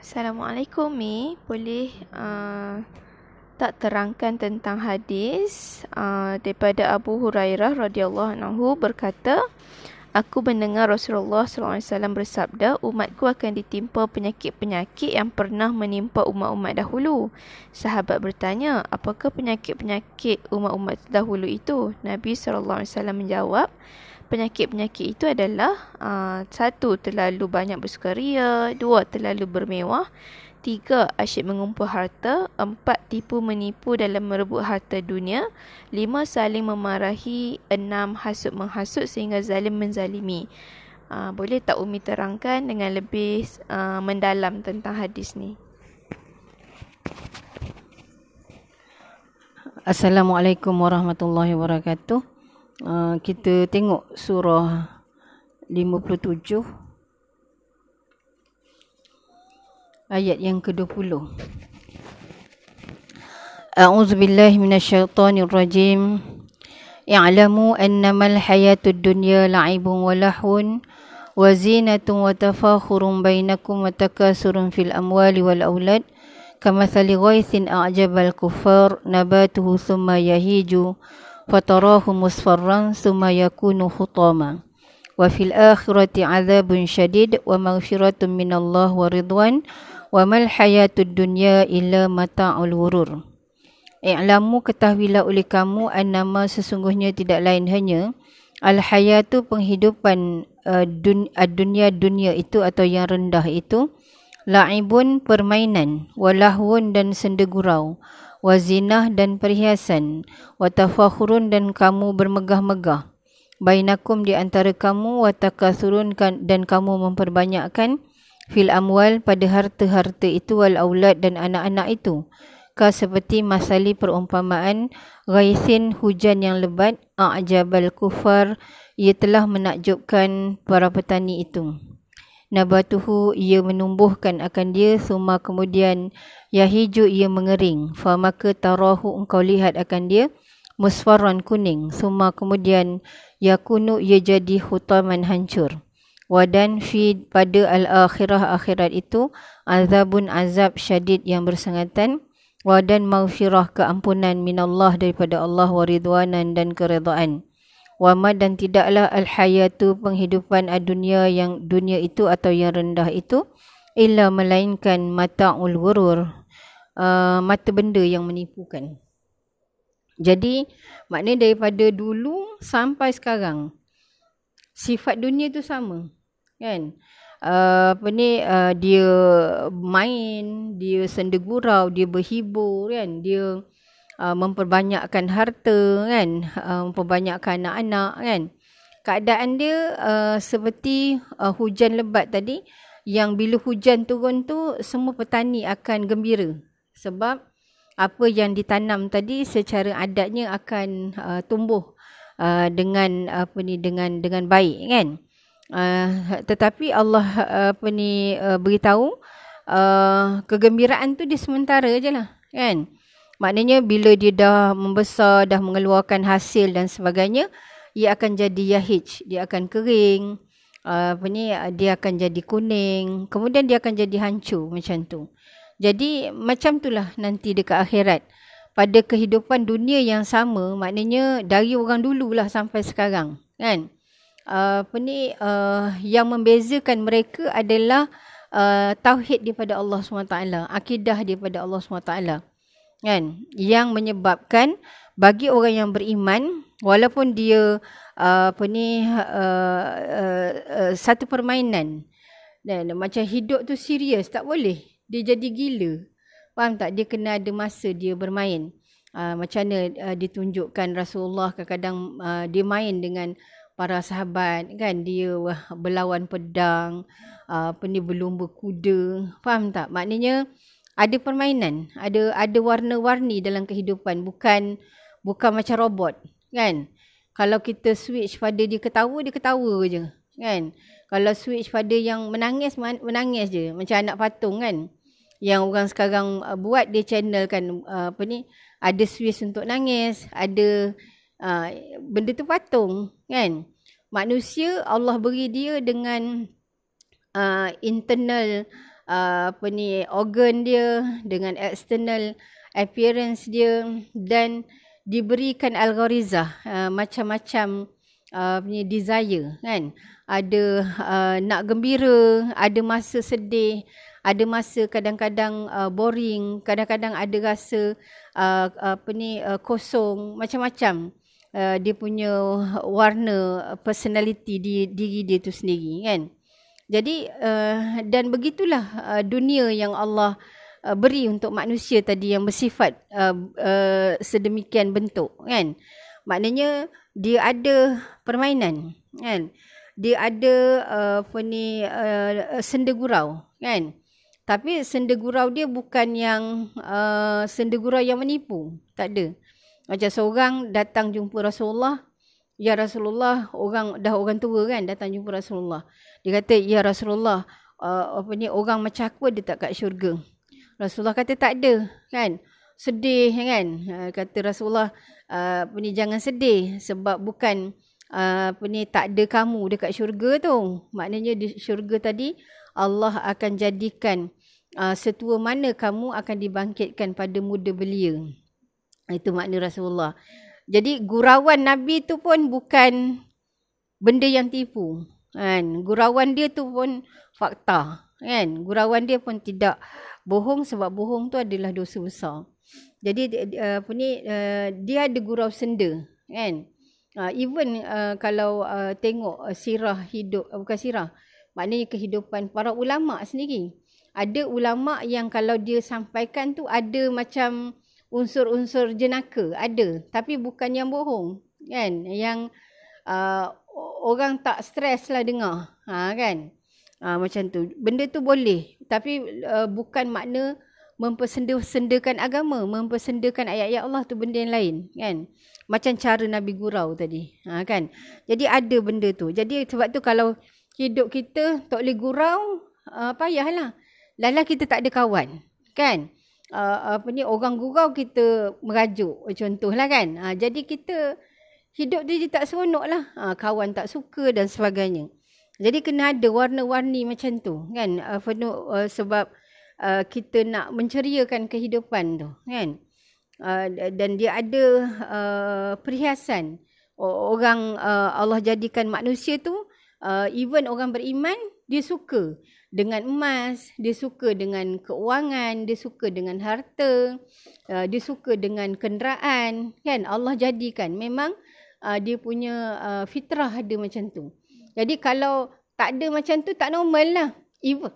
Assalamualaikum Mi, boleh uh, tak terangkan tentang hadis uh, daripada Abu Hurairah radhiyallahu anhu berkata Aku mendengar Rasulullah SAW bersabda, umatku akan ditimpa penyakit-penyakit yang pernah menimpa umat-umat dahulu. Sahabat bertanya, apakah penyakit-penyakit umat-umat dahulu itu? Nabi SAW menjawab, penyakit-penyakit itu adalah uh, satu, terlalu banyak bersukaria, dua, terlalu bermewah, Tiga, asyik mengumpul harta. Empat, tipu menipu dalam merebut harta dunia. Lima, saling memarahi. Enam, hasut menghasut sehingga zalim menzalimi. Uh, boleh tak Umi terangkan dengan lebih uh, mendalam tentang hadis ni? Assalamualaikum warahmatullahi wabarakatuh. Uh, kita tengok surah 57 ayat yang ke-20. A'udzu billahi minasyaitonir rajim. I'lamu annama al-hayatud dunya la'ibun wa lahun wa zinatun wa tafakhurun bainakum wa takasurun fil amwali wal aulad kamathali ghaithin a'jaba al-kuffar nabatuhu thumma yahiju fatarahu musfarran thumma yakunu khutama wa fil akhirati 'adzabun syadid wa maghfiratun minallahi wa ridwan wa mal hayatud dunya illa mata'ul ghurur i'lamu ketahuilah oleh kamu annama sesungguhnya tidak lain hanya al hayatu penghidupan uh, dun, uh, dunia dunia itu atau yang rendah itu la'ibun permainan walahun dan sendegurau wazinah dan perhiasan watafakhurun dan kamu bermegah-megah. Bainakum di antara kamu watakasurun dan kamu memperbanyakkan fil amwal pada harta-harta itu wal aulad dan anak-anak itu. Ka seperti masali perumpamaan ghaisin hujan yang lebat a'jabal kufar ia telah menakjubkan para petani itu nabatuhu ia menumbuhkan akan dia suma kemudian yahiju ia mengering. Fa maka tarahu engkau lihat akan dia musfarran kuning. Suma kemudian yakunu ia jadi hutaman hancur. Wadan fi pada al-akhirah akhirat itu azabun azab syadid yang bersengatan wadan maghfirah keampunan minallah daripada Allah wa ridwanan dan keredaan wa dan tidaklah al-hayatu penghidupan dunia yang dunia itu atau yang rendah itu illa melainkan mata'ul ghurur uh, mata benda yang menipukan. Jadi maknanya daripada dulu sampai sekarang sifat dunia itu sama kan? Uh, apa ni uh, dia main dia sendegurau dia berhibur kan? Dia uh, memperbanyakkan harta kan uh, memperbanyakkan anak-anak kan. Keadaan dia uh, seperti uh, hujan lebat tadi yang bila hujan turun tu semua petani akan gembira. Sebab apa yang ditanam tadi secara adatnya akan uh, tumbuh uh, dengan apa ni dengan dengan baik kan. Uh, tetapi Allah uh, apa ni uh, beritahu uh, kegembiraan tu di sementara je lah kan maknanya bila dia dah membesar dah mengeluarkan hasil dan sebagainya ia akan jadi yahij dia akan kering uh, apa ni dia akan jadi kuning kemudian dia akan jadi hancur macam tu. Jadi macam itulah nanti dekat akhirat. Pada kehidupan dunia yang sama maknanya dari orang dululah sampai sekarang kan? Uh, apa ni uh, yang membezakan mereka adalah uh, tauhid daripada Allah SWT, akidah daripada Allah SWT. Kan? Yang menyebabkan bagi orang yang beriman walaupun dia uh, apa ni uh, uh, uh, satu permainan dan macam hidup tu serius tak boleh. Dia jadi gila. Faham tak? Dia kena ada masa dia bermain. Uh, macam mana uh, ditunjukkan Rasulullah kadang-kadang uh, dia main dengan para sahabat kan. Dia berlawan pedang uh, apa ni berlumba kuda. Faham tak? Maknanya ada permainan ada ada warna-warni dalam kehidupan bukan bukan macam robot kan? Kalau kita switch pada dia ketawa dia ketawa je kan? Kalau switch pada yang menangis menangis je macam anak patung kan? Yang orang sekarang uh, buat dia channel kan uh, apa ni ada switch untuk nangis ada uh, benda tu patung kan? Manusia Allah beri dia dengan uh, internal uh, apa ni organ dia dengan external appearance dia dan diberikan algoritma uh, macam-macam uh, punya desire kan? Ada uh, nak gembira ada masa sedih ada masa kadang-kadang uh, boring kadang-kadang ada rasa uh, apa ni uh, kosong macam-macam. Uh, dia punya warna personality di diri dia tu sendiri kan jadi uh, dan begitulah uh, dunia yang Allah uh, beri untuk manusia tadi yang bersifat uh, uh, sedemikian bentuk kan? Maknanya dia ada permainan kan? Dia ada uh, apa ni uh, senda gurau kan? Tapi senda gurau dia bukan yang uh, senda gurau yang menipu tak ada. Macam seorang datang jumpa Rasulullah ya Rasulullah orang dah orang tua kan datang jumpa Rasulullah. Dia kata ya Rasulullah uh, apa ni orang macam aku dia tak kat syurga? Rasulullah kata tak ada kan? Sedih kan? Uh, kata Rasulullah uh, apa ni jangan sedih sebab bukan uh, apa ni tak ada kamu dekat syurga tu. Maknanya di syurga tadi Allah akan jadikan uh, setua mana kamu akan dibangkitkan pada muda belia. Itu makna Rasulullah jadi gurauan nabi tu pun bukan benda yang tipu kan gurauan dia tu pun fakta kan gurauan dia pun tidak bohong sebab bohong tu adalah dosa besar jadi apa ni uh, dia ada gurau senda kan. Uh, even uh, kalau uh, tengok sirah hidup bukan sirah maknanya kehidupan para ulama sendiri. Ada ulama yang kalau dia sampaikan tu ada macam unsur-unsur jenaka, ada tapi bukan yang bohong kan. Yang uh, orang tak stres lah dengar. Ha kan. Uh, macam tu. Benda tu boleh tapi uh, bukan makna mempersendakan agama, mempersendakan ayat-ayat Allah tu benda yang lain, kan? Macam cara Nabi gurau tadi, ha, kan? Jadi ada benda tu. Jadi sebab tu kalau hidup kita tak boleh gurau, uh, payahlah. Lala kita tak ada kawan, kan? Uh, apa ni orang gurau kita merajuk contohlah kan. Ha, jadi kita hidup dia tak seronok lah. Ha, kawan tak suka dan sebagainya. Jadi kena ada warna-warni macam tu kan. Uh, penuh, uh, sebab uh, kita nak menceriakan kehidupan tu kan uh, dan dia ada uh, perhiasan orang uh, Allah jadikan manusia tu uh, even orang beriman dia suka dengan emas dia suka dengan keuangan dia suka dengan harta uh, dia suka dengan kenderaan kan? Allah jadikan. Memang uh, dia punya uh, fitrah ada macam tu. Jadi kalau tak ada macam tu tak normal lah. Even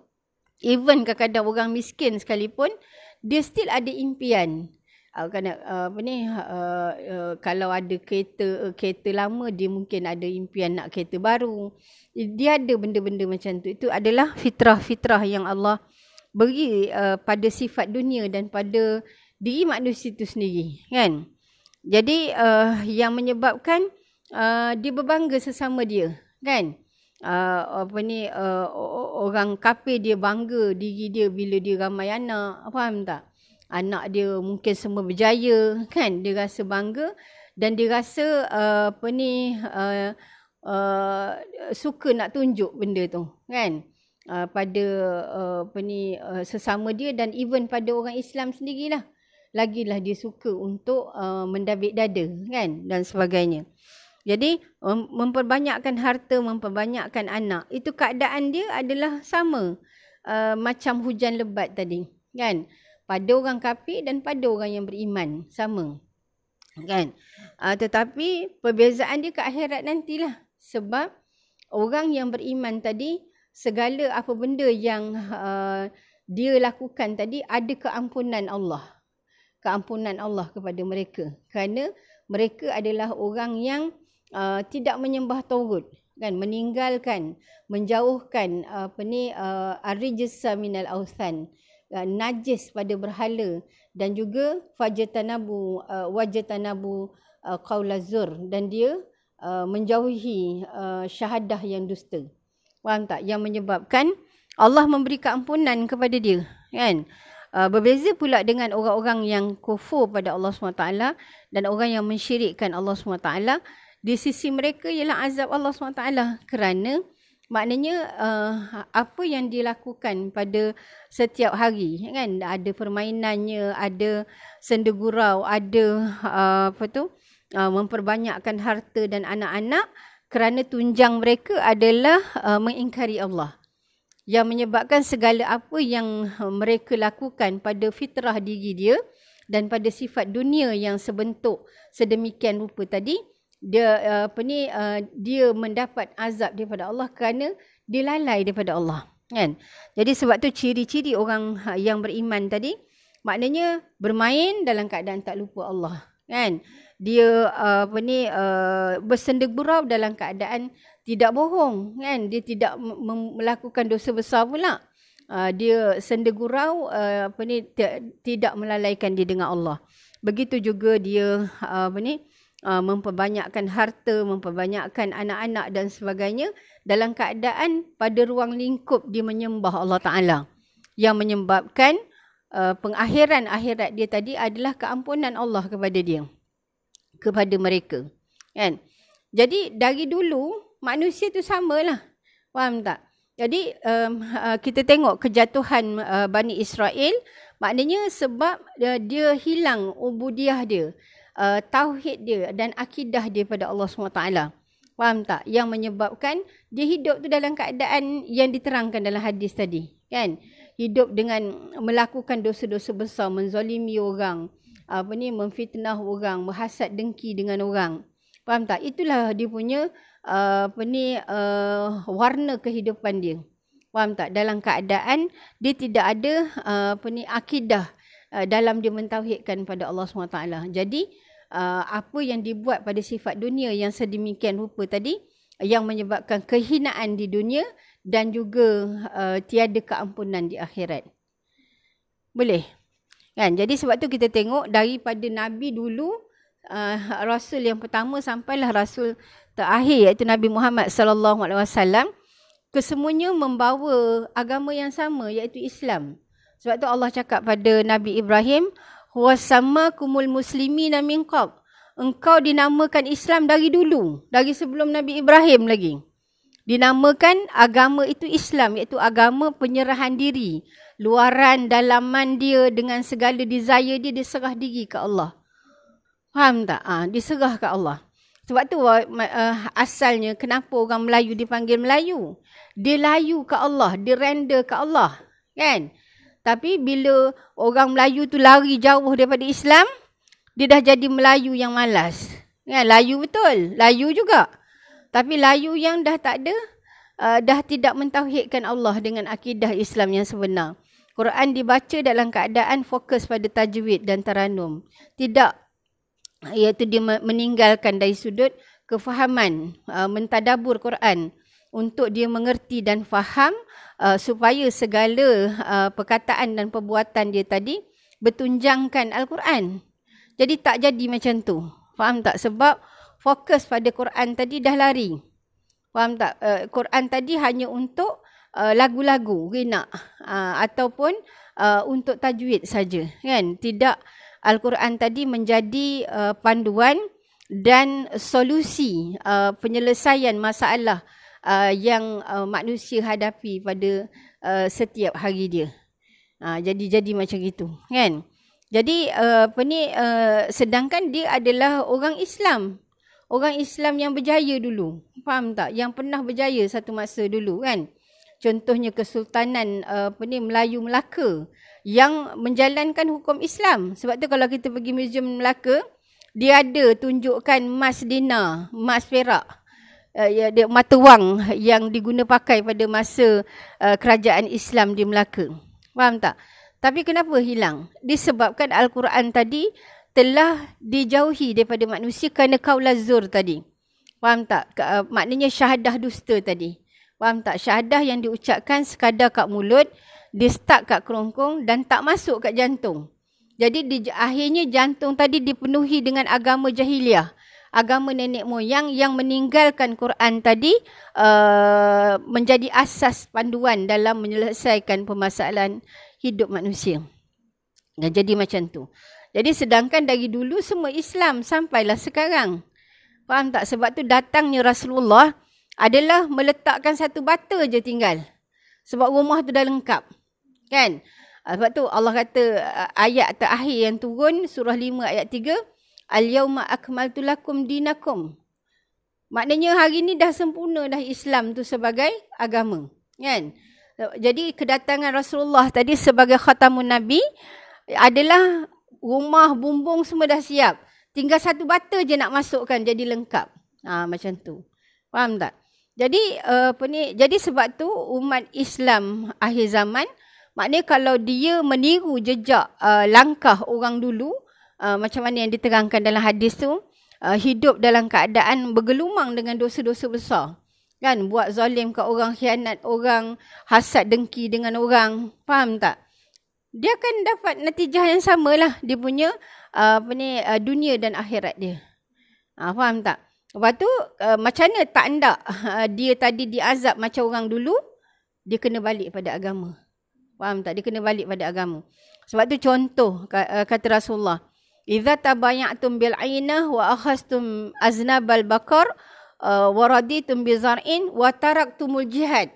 Even kadang-kadang orang miskin sekalipun, dia still ada impian. Uh, kerana uh, apa ni uh, uh, kalau ada kereta uh, kereta lama dia mungkin ada impian nak kereta baru. Dia ada benda-benda macam tu. Itu adalah fitrah-fitrah yang Allah beri uh, pada sifat dunia dan pada diri manusia itu sendiri kan? Jadi uh, yang menyebabkan uh, dia berbangga sesama dia kan? Uh, apa ni uh, orang kafir dia bangga diri dia bila dia ramai anak. Faham tak anak dia mungkin semua berjaya kan dia rasa bangga dan dia rasa uh, apa ni uh, uh, suka nak tunjuk benda tu kan uh, pada uh, apa ni uh, sesama dia dan even pada orang Islam sendirilah lagilah dia suka untuk uh, mendabik dada kan dan sebagainya jadi memperbanyakkan harta, memperbanyakkan anak. Itu keadaan dia adalah sama uh, macam hujan lebat tadi. Kan? Pada orang kafir dan pada orang yang beriman. Sama. Kan? Uh, tetapi perbezaan dia ke akhirat nantilah. Sebab orang yang beriman tadi, segala apa benda yang uh, dia lakukan tadi ada keampunan Allah. Keampunan Allah kepada mereka. Kerana mereka adalah orang yang uh, tidak menyembah tauhid kan meninggalkan menjauhkan uh, apa ni uh, arijsa minal ausan uh, najis pada berhala dan juga fajatanabu uh, wajatanabu uh, qaulazur dan dia uh, menjauhi uh, syahadah yang dusta. Faham tak? Yang menyebabkan Allah memberi keampunan kepada dia kan? Uh, berbeza pula dengan orang-orang yang kufur pada Allah SWT dan orang yang mensyirikkan Allah SWT di sisi mereka ialah azab Allah SWT kerana Maknanya uh, apa yang dilakukan pada setiap hari kan? Ada permainannya, ada sendegurau, ada uh, apa tu? Uh, memperbanyakkan harta dan anak-anak. Kerana tunjang mereka adalah uh, mengingkari Allah. Yang menyebabkan segala apa yang mereka lakukan pada fitrah diri dia dan pada sifat dunia yang sebentuk sedemikian rupa tadi dia uh, apa ni uh, dia mendapat azab daripada Allah kerana dia lalai daripada Allah kan? Jadi sebab tu ciri-ciri orang yang beriman tadi maknanya bermain dalam keadaan tak lupa Allah kan? Dia uh, apa ni bersendegurau dalam keadaan tidak bohong kan? Dia tidak melakukan dosa besar pula. Uh, dia sendegurau uh, apa ni tidak melalaikan dia dengan Allah. Begitu juga dia uh, apa ni uh, memperbanyakkan harta, memperbanyakkan anak-anak dan sebagainya dalam keadaan pada ruang lingkup dia menyembah Allah Taala. Yang menyebabkan uh, pengakhiran akhirat dia tadi adalah keampunan Allah kepada dia kepada mereka kan? Jadi dari dulu manusia tu samalah. Faham tak? Jadi um, uh, kita tengok kejatuhan uh, Bani Israel maknanya sebab uh, dia hilang ubudiah dia uh, tauhid dia dan akidah dia pada Allah SWT. Faham tak? Yang menyebabkan dia hidup tu dalam keadaan yang diterangkan dalam hadis tadi. Kan? Hidup dengan melakukan dosa-dosa besar, menzalimi orang, apa ni memfitnah orang, menghasad dengki dengan orang. Faham tak? Itulah dia punya uh, apa ni uh, warna kehidupan dia. Faham tak? Dalam keadaan dia tidak ada uh, apa ni akidah uh, dalam dia mentauhidkan pada Allah SWT. Jadi uh, apa yang dibuat pada sifat dunia yang sedemikian rupa tadi yang menyebabkan kehinaan di dunia dan juga uh, tiada keampunan di akhirat. Boleh? Kan? Jadi sebab tu kita tengok daripada Nabi dulu uh, Rasul yang pertama sampailah Rasul terakhir iaitu Nabi Muhammad sallallahu alaihi wasallam kesemuanya membawa agama yang sama iaitu Islam. Sebab tu Allah cakap pada Nabi Ibrahim, Huwasama kumul muslimina min qab. Engkau dinamakan Islam dari dulu. Dari sebelum Nabi Ibrahim lagi. Dinamakan agama itu Islam. Iaitu agama penyerahan diri. Luaran, dalaman dia dengan segala desire dia, dia serah diri ke Allah. Faham tak? Ha, diserah ke Allah. Sebab tu uh, asalnya kenapa orang Melayu dipanggil Melayu. Dia layu ke Allah. Dia render ke Allah. Kan? Tapi bila orang Melayu tu lari jauh daripada Islam, dia dah jadi Melayu yang malas. Ya, layu betul. Layu juga. Tapi layu yang dah tak ada, uh, dah tidak mentauhidkan Allah dengan akidah Islam yang sebenar. Quran dibaca dalam keadaan fokus pada tajwid dan taranum. Tidak iaitu dia meninggalkan dari sudut kefahaman, uh, mentadabur Quran untuk dia mengerti dan faham uh, supaya segala uh, perkataan dan perbuatan dia tadi bertunjangkan Al-Quran. Jadi tak jadi macam tu. Faham tak? Sebab fokus pada Quran tadi dah lari. Faham tak? Uh, Quran tadi hanya untuk uh, lagu-lagu, rina uh, ataupun uh, untuk tajwid saja, kan? Tidak Al-Quran tadi menjadi uh, panduan dan solusi uh, penyelesaian masalah uh, yang uh, manusia hadapi pada uh, setiap hari dia. Uh, jadi jadi macam itu, kan? Jadi uh, apa ni uh, sedangkan dia adalah orang Islam. Orang Islam yang berjaya dulu. Faham tak? Yang pernah berjaya satu masa dulu, kan? Contohnya Kesultanan uh, apa ni Melayu Melaka yang menjalankan hukum Islam. Sebab tu kalau kita pergi Museum Melaka, dia ada tunjukkan emas dinar, emas perak uh, ya, dia, mata wang yang diguna pakai pada masa uh, kerajaan Islam di Melaka. Faham tak? Tapi kenapa hilang? Disebabkan Al-Quran tadi telah dijauhi daripada manusia kerana kaulah zur tadi. Faham tak? Uh, maknanya syahadah dusta tadi. Faham tak? Syahadah yang diucapkan sekadar kat mulut, dia stuck kat kerongkong dan tak masuk kat jantung. Jadi di, akhirnya jantung tadi dipenuhi dengan agama jahiliah agama nenek moyang yang meninggalkan Quran tadi uh, menjadi asas panduan dalam menyelesaikan permasalahan hidup manusia. Dan jadi macam tu. Jadi sedangkan dari dulu semua Islam sampailah sekarang. Faham tak? Sebab tu datangnya Rasulullah adalah meletakkan satu bata je tinggal. Sebab rumah tu dah lengkap. Kan? Ah, sebab tu Allah kata ah, ayat terakhir yang turun surah 5 ayat 3 Al-yawma akmaltu lakum dinakum. Maknanya hari ni dah sempurna dah Islam tu sebagai agama. Kan? Jadi kedatangan Rasulullah tadi sebagai khatamun Nabi adalah rumah bumbung semua dah siap. Tinggal satu bata je nak masukkan jadi lengkap. Ha, macam tu. Faham tak? Jadi uh, apa ni? Jadi sebab tu umat Islam akhir zaman Maknanya kalau dia meniru jejak uh, langkah orang dulu, uh, macam mana yang diterangkan dalam hadis tu, uh, hidup dalam keadaan bergelumang dengan dosa-dosa besar. Kan? Buat zalim ke orang, khianat orang, hasad dengki dengan orang. Faham tak? Dia akan dapat natijah yang sama lah. Dia punya uh, apa ni, uh, dunia dan akhirat dia. Uh, faham tak? Lepas tu, uh, macam mana tak nak uh, dia tadi diazab macam orang dulu, dia kena balik pada agama. Faham tak? Dia kena balik pada agama. Sebab tu contoh eh, kata Rasulullah. Iza tabaya'tum bil ainah wa akhastum aznabal bakar uh, wa raditum bizar'in wa taraktumul jihad.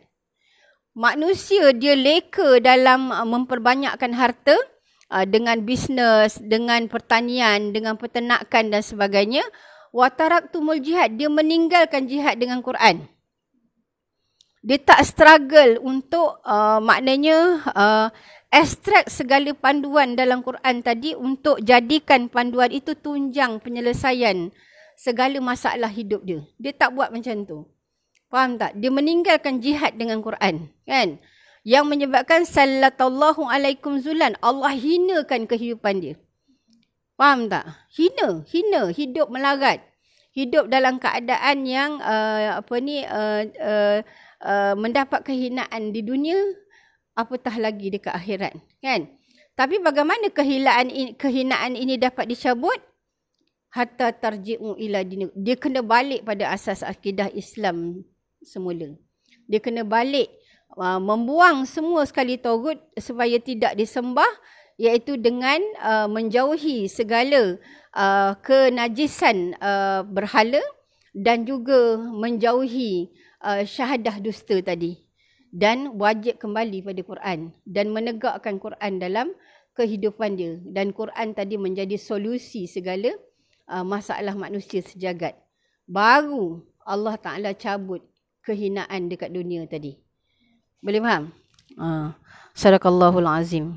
Manusia dia leka dalam uh, memperbanyakkan harta uh, dengan bisnes, dengan pertanian, dengan peternakan dan sebagainya. Wa taraktumul jihad. Dia meninggalkan jihad dengan Quran dia tak struggle untuk uh, maknanya uh, extract segala panduan dalam Quran tadi untuk jadikan panduan itu tunjang penyelesaian segala masalah hidup dia. Dia tak buat macam tu. Faham tak? Dia meninggalkan jihad dengan Quran. Kan? Yang menyebabkan sallallahu alaikum zulan. Allah hinakan kehidupan dia. Faham tak? Hina. Hina. Hidup melarat. Hidup dalam keadaan yang uh, apa ni... Uh, uh, uh, mendapat kehinaan di dunia apatah lagi dekat akhirat kan? Tapi bagaimana kehinaan ini, kehinaan ini dapat dicabut? Hatta tarji'u ila dini dia kena balik pada asas akidah Islam semula. Dia kena balik uh, membuang semua sekali tauhid supaya tidak disembah iaitu dengan uh, menjauhi segala uh, kenajisan uh, berhala dan juga menjauhi uh, syahadah dusta tadi dan wajib kembali pada Quran dan menegakkan Quran dalam kehidupan dia. Dan Quran tadi menjadi solusi segala uh, masalah manusia sejagat. Baru Allah Taala cabut kehinaan dekat dunia tadi. Boleh faham? Uh, sadaqallahul azim